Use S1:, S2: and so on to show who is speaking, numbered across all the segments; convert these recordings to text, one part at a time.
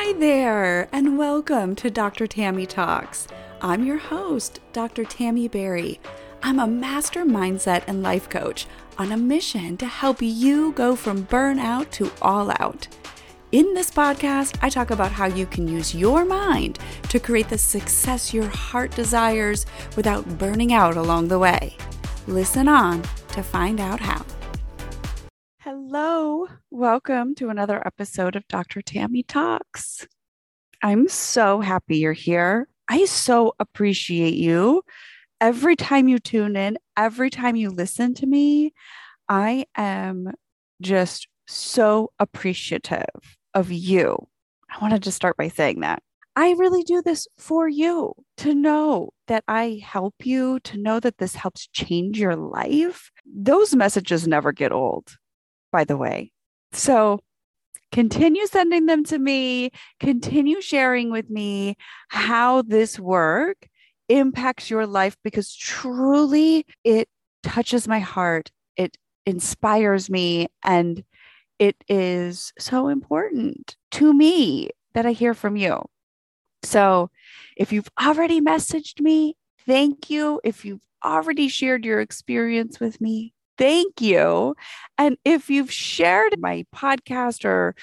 S1: Hi there, and welcome to Dr. Tami Talks. I'm your host, Dr. Tami Berry. I'm a master mindset and life coach on a mission to help you go from burnout to all out. In this podcast, I talk about how you can use your mind to create the success your heart desires without burning out along the way. Listen on to find out how. Hello, welcome to another episode of Dr. Tami Talks. I'm so happy you're here. I so appreciate you. Every time you tune in, every time you listen to me, I am just so appreciative of you. I wanted to start by saying that. I really do this for you to know that I help you, to know that this helps change your life. Those messages never get old by the way. So continue sending them to me, continue sharing with me how this work impacts your life because truly it touches my heart. It inspires me and it is so important to me that I hear from you. So if you've already messaged me, thank you. If you've already shared your experience with me, thank you. And if you've shared my podcast or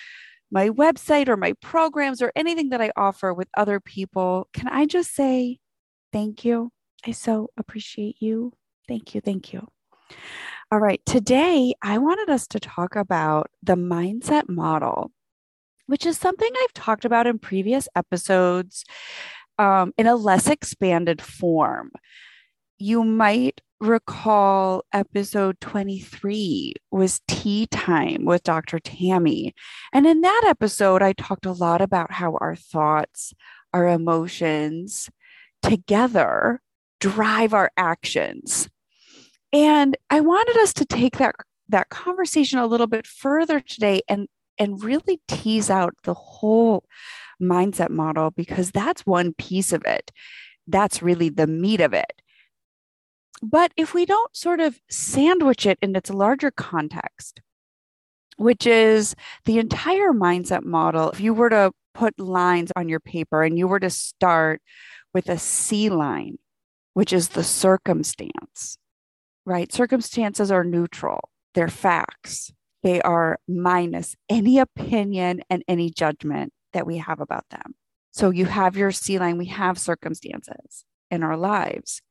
S1: my website or my programs or anything that I offer with other people, can I just say thank you? I so appreciate you. Thank you. Thank you. All right. Today, I wanted us to talk about the mindset model, which is something I've talked about in previous episodes um, in a less expanded form. You might recall episode 23 was tea time with Dr. Tami. And in that episode, I talked a lot about how our thoughts, our emotions together drive our actions. And I wanted us to take that, that conversation a little bit further today and, and really tease out the whole mindset model because that's one piece of it. That's really the meat of it. But if we don't sort of sandwich it in its larger context, which is the entire mindset model, if you were to put lines on your paper and you were to start with a C line, which is the circumstance, right? Circumstances are neutral, they're facts. They are minus any opinion and any judgment that we have about them. So you have your C line, we have circumstances in our lives.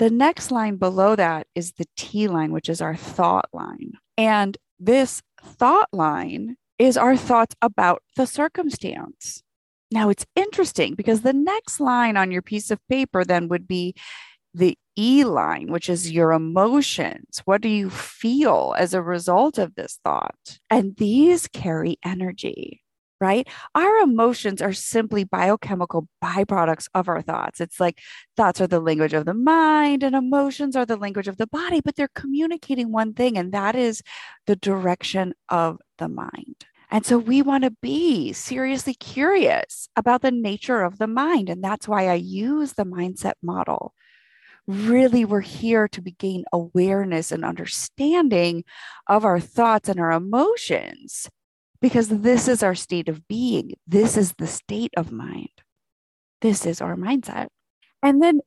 S1: The next line below that is the T line, which is our thought line. And this thought line is our thoughts about the circumstance. Now it's interesting because the next line on your piece of paper then would be the E line, which is your emotions. What do you feel as a result of this thought? And these carry energy right? Our emotions are simply biochemical byproducts of our thoughts. It's like thoughts are the language of the mind and emotions are the language of the body, but they're communicating one thing, and that is the direction of the mind. And so we want to be seriously curious about the nature of the mind. And that's why I use the mindset model. Really, we're here to gain awareness and understanding of our thoughts and our emotions because this is our state of being. This is the state of mind. This is our mindset. And then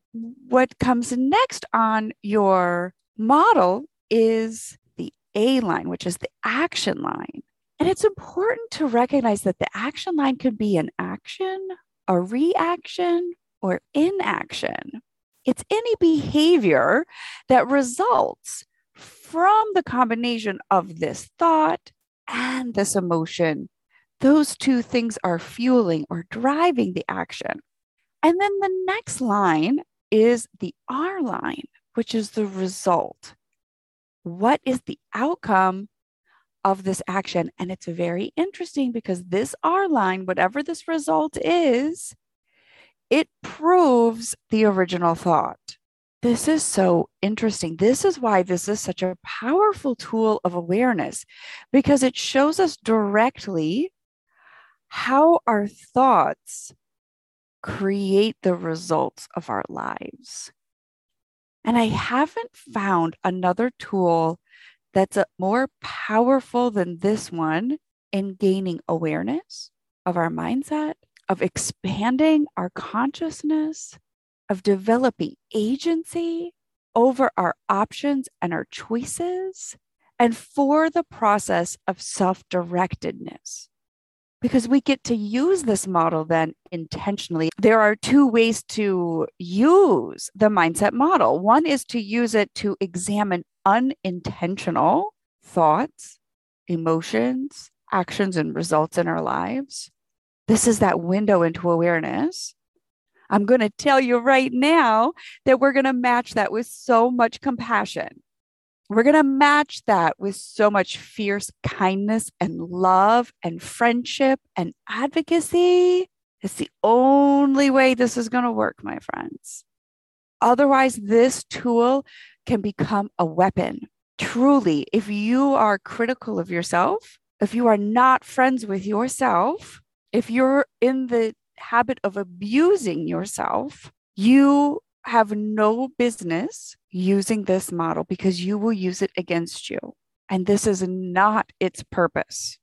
S1: what comes next on your model is the A line, which is the action line. And it's important to recognize that the action line could be an action, a reaction, or inaction. It's any behavior that results from the combination of this thought, and this emotion, those two things are fueling or driving the action. And then the next line is the R line, which is the result. What is the outcome of this action? And it's very interesting because this R line, whatever this result is, it proves the original thought. This is so interesting. This is why this is such a powerful tool of awareness because it shows us directly how our thoughts create the results of our lives. And I haven't found another tool that's a, more powerful than this one in gaining awareness of our mindset of expanding our consciousness, of developing agency over our options and our choices, and for the process of self directedness. Because we get to use this model then intentionally. There are two ways to use the mindset model. One is to use it to examine unintentional thoughts, emotions, actions, and results in our lives. This is that window into awareness. I'm going to tell you right now that we're going to match that with so much compassion. We're going to match that with so much fierce kindness and love and friendship and advocacy. It's the only way this is going to work, my friends. Otherwise, this tool can become a weapon. Truly, if you are critical of yourself, if you are not friends with yourself, if you're in the habit of abusing yourself, you have no business using this model because you will use it against you. And this is not its purpose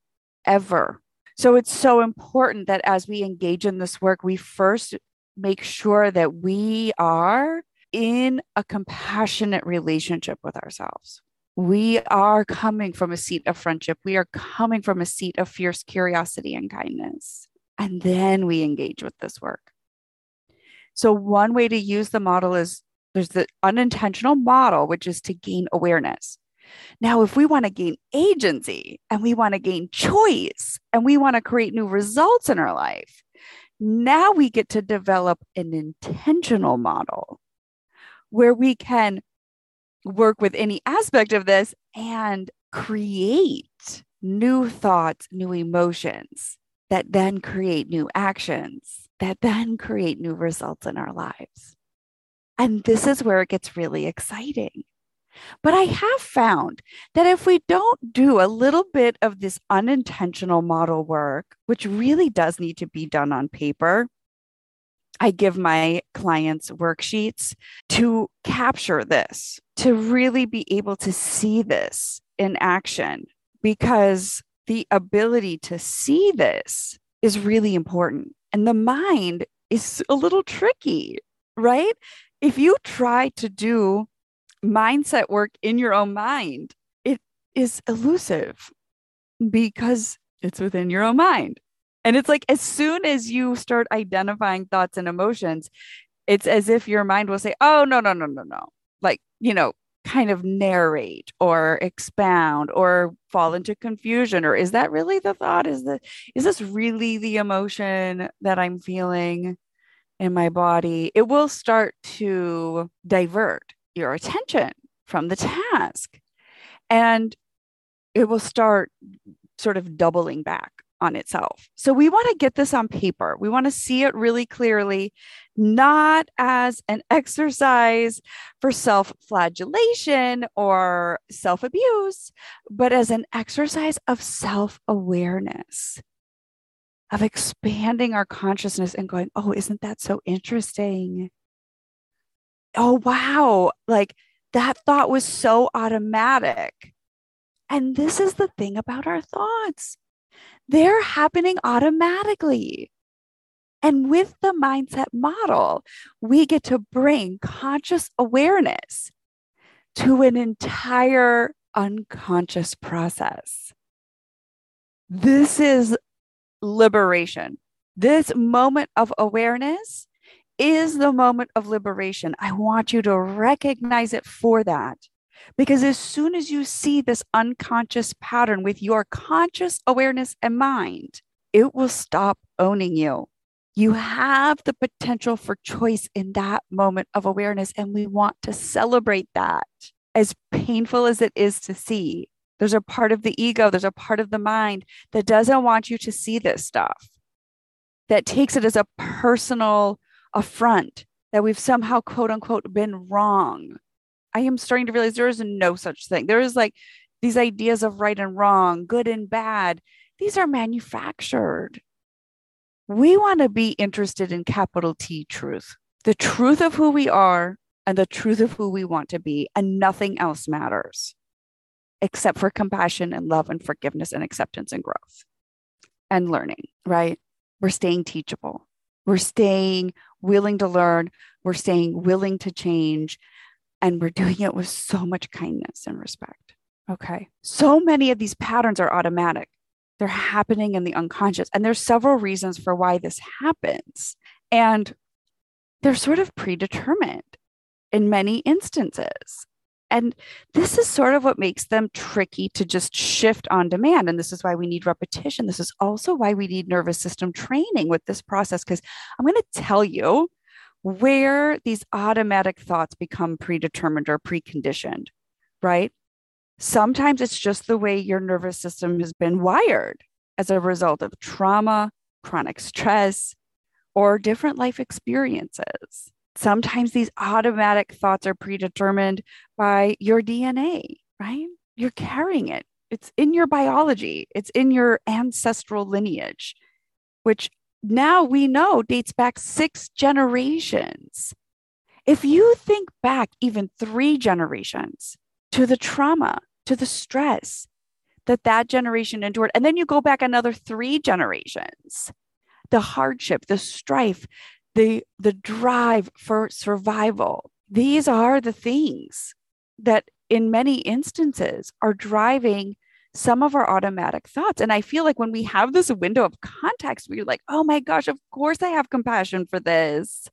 S1: ever. So it's so important that as we engage in this work, we first make sure that we are in a compassionate relationship with ourselves. We are coming from a seat of friendship. We are coming from a seat of fierce curiosity and kindness. And then we engage with this work. So, one way to use the model is there's the unintentional model, which is to gain awareness. Now, if we want to gain agency and we want to gain choice and we want to create new results in our life, now we get to develop an intentional model where we can work with any aspect of this and create new thoughts, new emotions that then create new actions, that then create new results in our lives. And this is where it gets really exciting. But I have found that if we don't do a little bit of this unintentional model work, which really does need to be done on paper, I give my clients worksheets to capture this, to really be able to see this in action, because the ability to see this is really important. And the mind is a little tricky, right? If you try to do mindset work in your own mind, it is elusive because it's within your own mind. And it's like as soon as you start identifying thoughts and emotions, it's as if your mind will say, Oh, no, no, no, no, no. Like, you know, kind of narrate or expound or fall into confusion or is that really the thought is that is this really the emotion that i'm feeling in my body it will start to divert your attention from the task and it will start sort of doubling back on itself. So we want to get this on paper. We want to see it really clearly, not as an exercise for self flagellation or self abuse, but as an exercise of self awareness, of expanding our consciousness and going, oh, isn't that so interesting? Oh, wow. Like that thought was so automatic. And this is the thing about our thoughts they're happening automatically. And with the mindset model, we get to bring conscious awareness to an entire unconscious process. This is liberation. This moment of awareness is the moment of liberation. I want you to recognize it for that. Because as soon as you see this unconscious pattern with your conscious awareness and mind, it will stop owning you. You have the potential for choice in that moment of awareness, and we want to celebrate that. As painful as it is to see, there's a part of the ego, there's a part of the mind that doesn't want you to see this stuff, that takes it as a personal affront that we've somehow, quote unquote, been wrong I am starting to realize there is no such thing. There is like these ideas of right and wrong, good and bad. These are manufactured. We want to be interested in capital T truth, the truth of who we are and the truth of who we want to be, and nothing else matters except for compassion and love and forgiveness and acceptance and growth and learning, right? we're staying teachable. We're staying willing to learn. We're staying willing to change. And we're doing it with so much kindness and respect. Okay. So many of these patterns are automatic, they're happening in the unconscious. And there's several reasons for why this happens. And they're sort of predetermined in many instances. And this is sort of what makes them tricky to just shift on demand. And this is why we need repetition. This is also why we need nervous system training with this process, because I'm going to tell you where these automatic thoughts become predetermined or preconditioned, right? Sometimes it's just the way your nervous system has been wired as a result of trauma, chronic stress, or different life experiences. Sometimes these automatic thoughts are predetermined by your DNA, right? You're carrying it. It's in your biology, it's in your ancestral lineage, which now we know dates back six generations. If you think back even three generations to the trauma, to the stress that that generation endured, and then you go back another three generations, the hardship, the strife, the, the drive for survival, these are the things that in many instances are driving some of our automatic thoughts. And I feel like when we have this window of context, we're like, oh my gosh, of course I have compassion for this.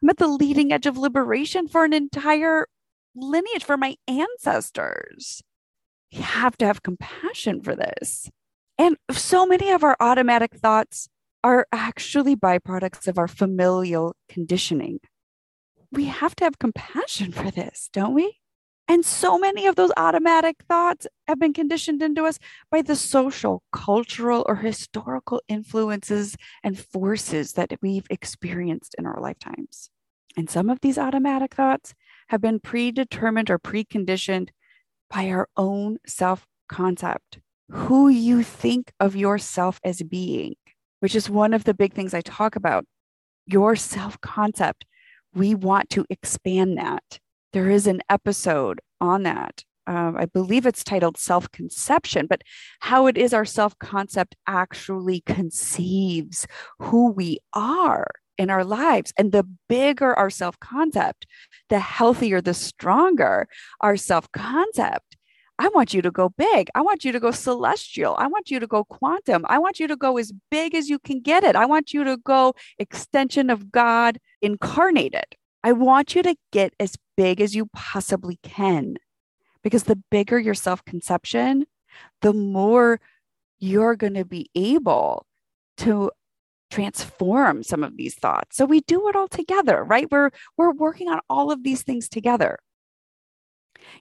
S1: I'm at the leading edge of liberation for an entire lineage, for my ancestors. We have to have compassion for this. And so many of our automatic thoughts are actually byproducts of our familial conditioning. We have to have compassion for this, don't we? And so many of those automatic thoughts have been conditioned into us by the social, cultural, or historical influences and forces that we've experienced in our lifetimes. And some of these automatic thoughts have been predetermined or preconditioned by our own self concept, who you think of yourself as being, which is one of the big things I talk about. Your self concept, we want to expand that there is an episode on that. Um, I believe it's titled Self Conception, but how it is our self concept actually conceives who we are in our lives. And the bigger our self concept, the healthier, the stronger our self concept. I want you to go big. I want you to go celestial. I want you to go quantum. I want you to go as big as you can get it. I want you to go extension of God incarnated. I want you to get as big as you possibly can because the bigger your self conception, the more you're going to be able to transform some of these thoughts. So we do it all together, right? We're we're working on all of these things together.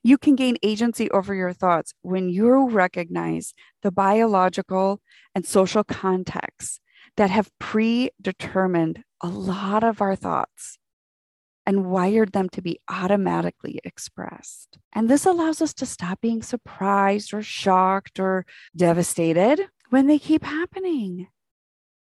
S1: You can gain agency over your thoughts when you recognize the biological and social contexts that have predetermined a lot of our thoughts and wired them to be automatically expressed. And this allows us to stop being surprised or shocked or devastated when they keep happening.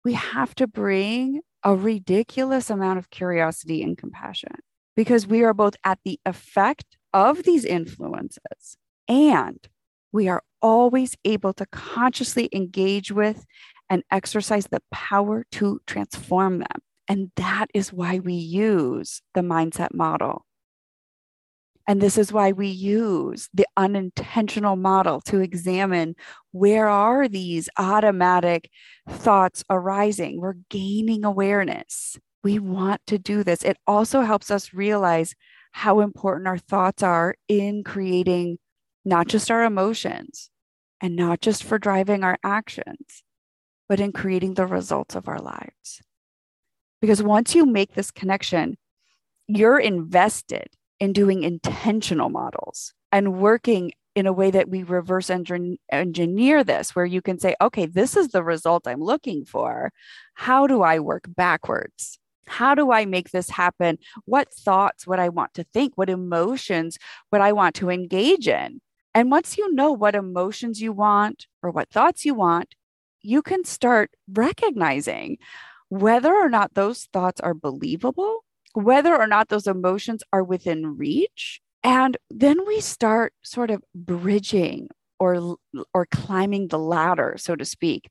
S1: We have to bring a ridiculous amount of curiosity and compassion because we are both at the effect of these influences and we are always able to consciously engage with and exercise the power to transform them. And that is why we use the mindset model. And this is why we use the unintentional model to examine where are these automatic thoughts arising? We're gaining awareness. We want to do this. It also helps us realize how important our thoughts are in creating not just our emotions and not just for driving our actions, but in creating the results of our lives. Because once you make this connection, you're invested in doing intentional models and working in a way that we reverse engineer this, where you can say, okay, this is the result I'm looking for. How do I work backwards? How do I make this happen? What thoughts would I want to think? What emotions would I want to engage in? And once you know what emotions you want or what thoughts you want, you can start recognizing whether or not those thoughts are believable, whether or not those emotions are within reach. And then we start sort of bridging or, or climbing the ladder, so to speak,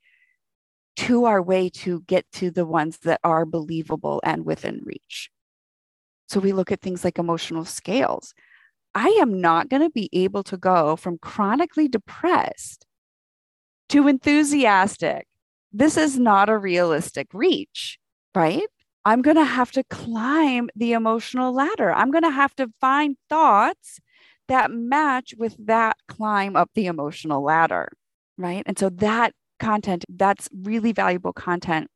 S1: to our way to get to the ones that are believable and within reach. So we look at things like emotional scales. I am not going to be able to go from chronically depressed to enthusiastic. This is not a realistic reach, right? I'm going to have to climb the emotional ladder. I'm going to have to find thoughts that match with that climb up the emotional ladder, right? And so that content, that's really valuable content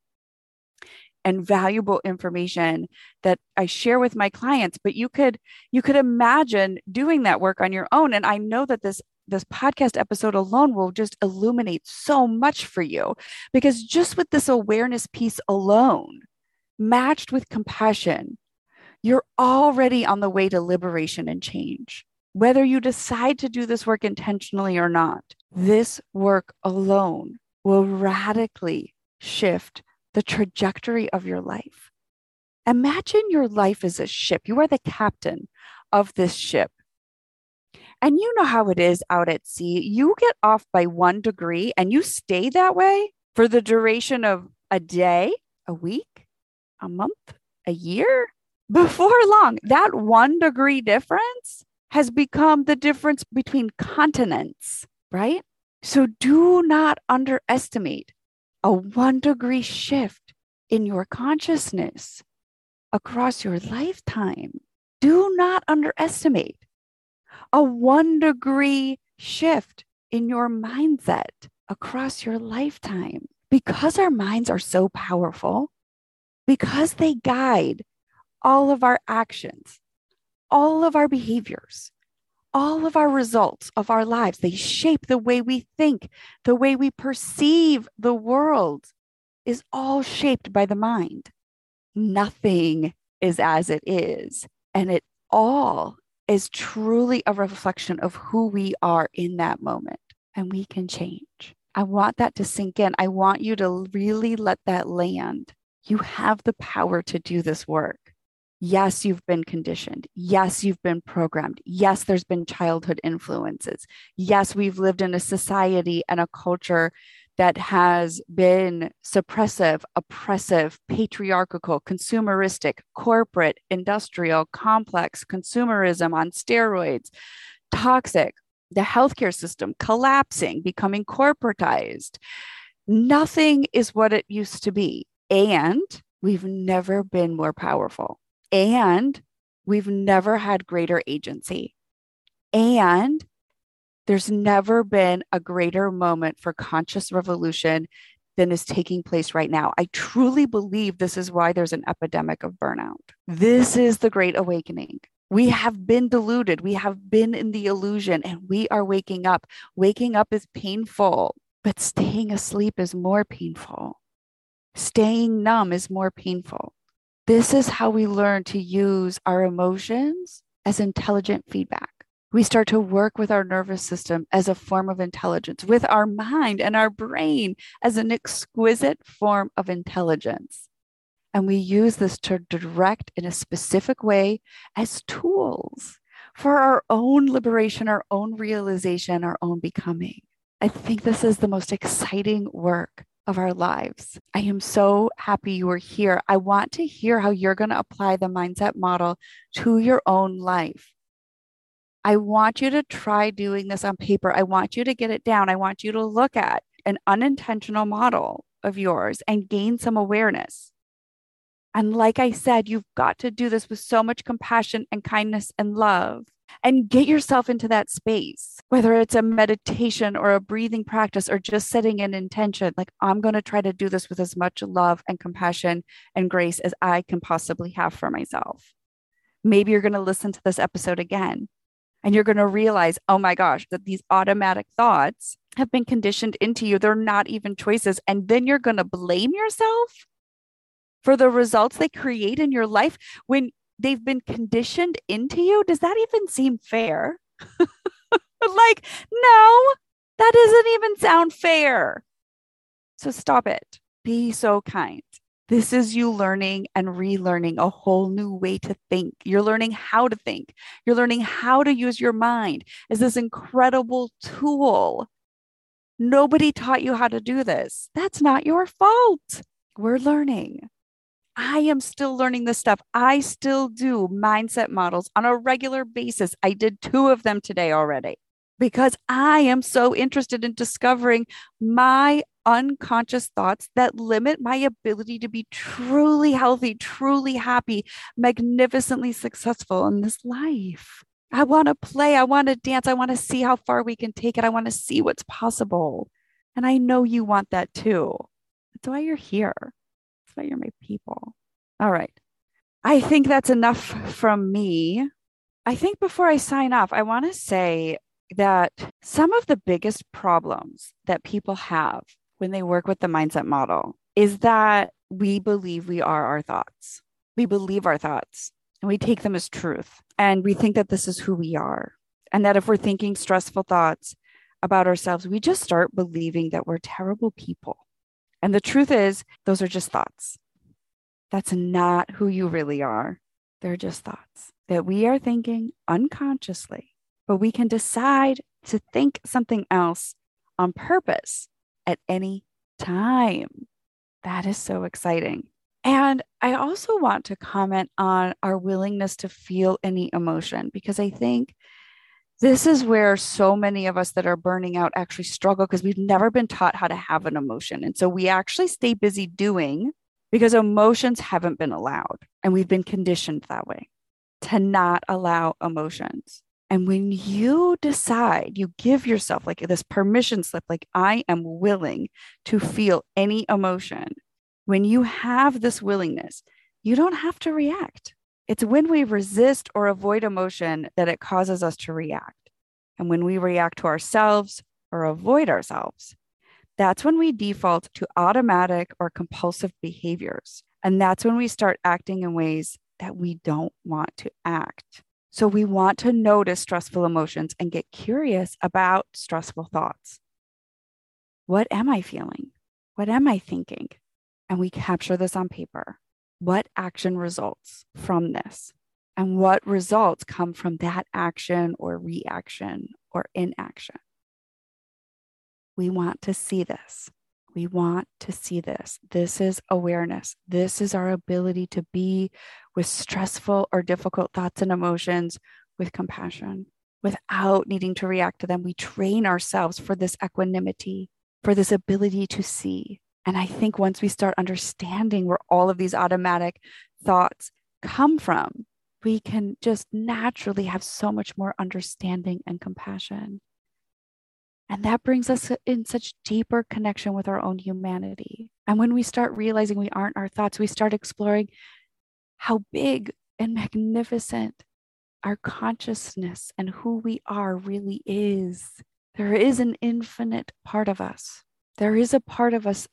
S1: and valuable information that I share with my clients but you could you could imagine doing that work on your own and I know that this this podcast episode alone will just illuminate so much for you because just with this awareness piece alone matched with compassion you're already on the way to liberation and change whether you decide to do this work intentionally or not this work alone will radically shift the trajectory of your life. Imagine your life is a ship. You are the captain of this ship. And you know how it is out at sea. You get off by one degree and you stay that way for the duration of a day, a week, a month, a year. Before long, that one degree difference has become the difference between continents, right? So do not underestimate a one degree shift in your consciousness across your lifetime. Do not underestimate a one degree shift in your mindset across your lifetime. Because our minds are so powerful, because they guide all of our actions, all of our behaviors, all of our results of our lives. They shape the way we think, the way we perceive the world is all shaped by the mind. Nothing is as it is, and it all is truly a reflection of who we are in that moment, and we can change. I want that to sink in. I want you to really let that land. You have the power to do this work. Yes, you've been conditioned. Yes, you've been programmed. Yes, there's been childhood influences. Yes, we've lived in a society and a culture that has been suppressive, oppressive, patriarchal, consumeristic, corporate, industrial, complex, consumerism on steroids, toxic, the healthcare system collapsing, becoming corporatized. Nothing is what it used to be. And we've never been more powerful. And we've never had greater agency. And there's never been a greater moment for conscious revolution than is taking place right now. I truly believe this is why there's an epidemic of burnout. This is the great awakening. We have been deluded. We have been in the illusion and we are waking up. Waking up is painful, but staying asleep is more painful. Staying numb is more painful. This is how we learn to use our emotions as intelligent feedback. We start to work with our nervous system as a form of intelligence, with our mind and our brain as an exquisite form of intelligence. And we use this to direct in a specific way as tools for our own liberation, our own realization, our own becoming. I think this is the most exciting work of our lives. I am so happy you are here. I want to hear how you're going to apply the mindset model to your own life. I want you to try doing this on paper. I want you to get it down. I want you to look at an unintentional model of yours and gain some awareness. And like I said, you've got to do this with so much compassion and kindness and love and get yourself into that space, whether it's a meditation or a breathing practice or just setting an intention. Like, I'm going to try to do this with as much love and compassion and grace as I can possibly have for myself. Maybe you're going to listen to this episode again and you're going to realize, oh my gosh, that these automatic thoughts have been conditioned into you. They're not even choices. And then you're going to blame yourself for the results they create in your life when they've been conditioned into you, does that even seem fair? like, no, that doesn't even sound fair. So stop it. Be so kind. This is you learning and relearning a whole new way to think. You're learning how to think. You're learning how to use your mind as this incredible tool Nobody taught you how to do this. That's not your fault. We're learning. I am still learning this stuff. I still do mindset models on a regular basis. I did two of them today already because I am so interested in discovering my unconscious thoughts that limit my ability to be truly healthy, truly happy, magnificently successful in this life. I want to play. I want to dance. I want to see how far we can take it. I want to see what's possible. And I know you want that too. That's why you're here. That's why you're my people. All right. I think that's enough from me. I think before I sign off, I want to say that some of the biggest problems that people have when they work with the mindset model is that we believe we are our thoughts. We believe our thoughts and we take them as truth. And we think that this is who we are. And that if we're thinking stressful thoughts about ourselves, we just start believing that we're terrible people. And the truth is, those are just thoughts. That's not who you really are. They're just thoughts that we are thinking unconsciously, but we can decide to think something else on purpose at any time. That is so exciting. And I also want to comment on our willingness to feel any emotion because I think this is where so many of us that are burning out actually struggle because we've never been taught how to have an emotion. And so we actually stay busy doing because emotions haven't been allowed and we've been conditioned that way to not allow emotions. And when you decide, you give yourself like this permission slip, like I am willing to feel any emotion. When you have this willingness, you don't have to react. It's when we resist or avoid emotion that it causes us to react. And when we react to ourselves or avoid ourselves, that's when we default to automatic or compulsive behaviors. And that's when we start acting in ways that we don't want to act. So we want to notice stressful emotions and get curious about stressful thoughts. What am I feeling? What am I thinking? And we capture this on paper. What action results from this? And what results come from that action or reaction or inaction? We want to see this. We want to see this. This is awareness. This is our ability to be with stressful or difficult thoughts and emotions with compassion without needing to react to them. We train ourselves for this equanimity, for this ability to see. And I think once we start understanding where all of these automatic thoughts come from, we can just naturally have so much more understanding and compassion. And that brings us in such deeper connection with our own humanity. And when we start realizing we aren't our thoughts, we start exploring how big and magnificent our consciousness and who we are really is. There is an infinite part of us. There is a part of us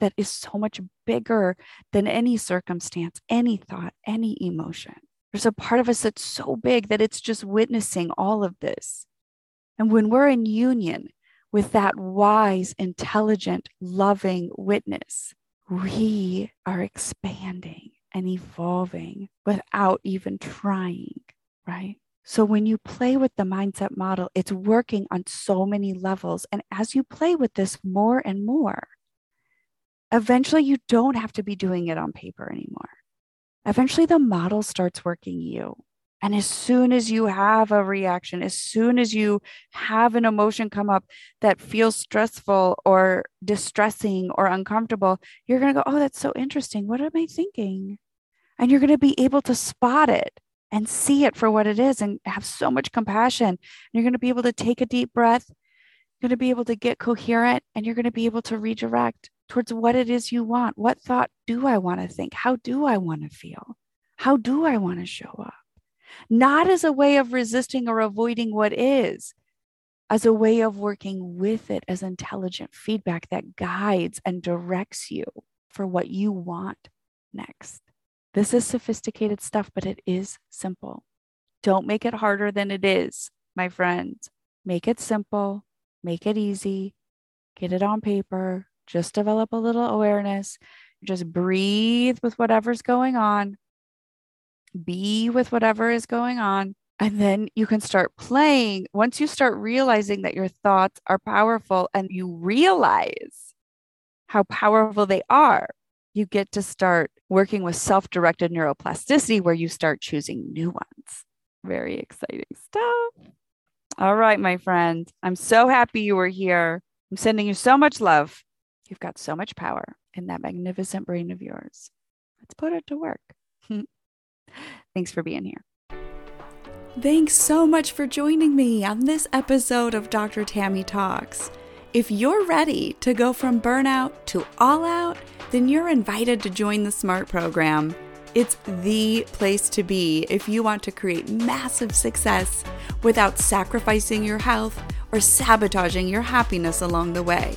S1: that is so much bigger than any circumstance, any thought, any emotion. There's a part of us that's so big that it's just witnessing all of this. And when we're in union with that wise, intelligent, loving witness, we are expanding and evolving without even trying, right? So when you play with the mindset model, it's working on so many levels. And as you play with this more and more, eventually you don't have to be doing it on paper anymore. Eventually the model starts working you. And as soon as you have a reaction, as soon as you have an emotion come up that feels stressful or distressing or uncomfortable, you're going to go, Oh, that's so interesting. What am I thinking? And you're going to be able to spot it and see it for what it is and have so much compassion. And you're going to be able to take a deep breath, you're going to be able to get coherent, and you're going to be able to redirect towards what it is you want. What thought do I want to think? How do I want to feel? How do I want to show up? not as a way of resisting or avoiding what is, as a way of working with it as intelligent feedback that guides and directs you for what you want next. This is sophisticated stuff, but it is simple. Don't make it harder than it is, my friends. Make it simple, make it easy, get it on paper, just develop a little awareness, just breathe with whatever's going on, be with whatever is going on And then you can start playing. Once you start realizing that your thoughts are powerful and you realize how powerful they are, you get to start working with self directed neuroplasticity where you start choosing new ones. Very exciting stuff. All right, my friend. I'm so happy you were here. I'm sending you so much love. You've got so much power in that magnificent brain of yours. Let's put it to work. Thanks for being here. Thanks so much for joining me on this episode of Dr. Tami Talks. If you're ready to go from burnout to all out, then you're invited to join the SMART program. It's the place to be if you want to create massive success without sacrificing your health or sabotaging your happiness along the way.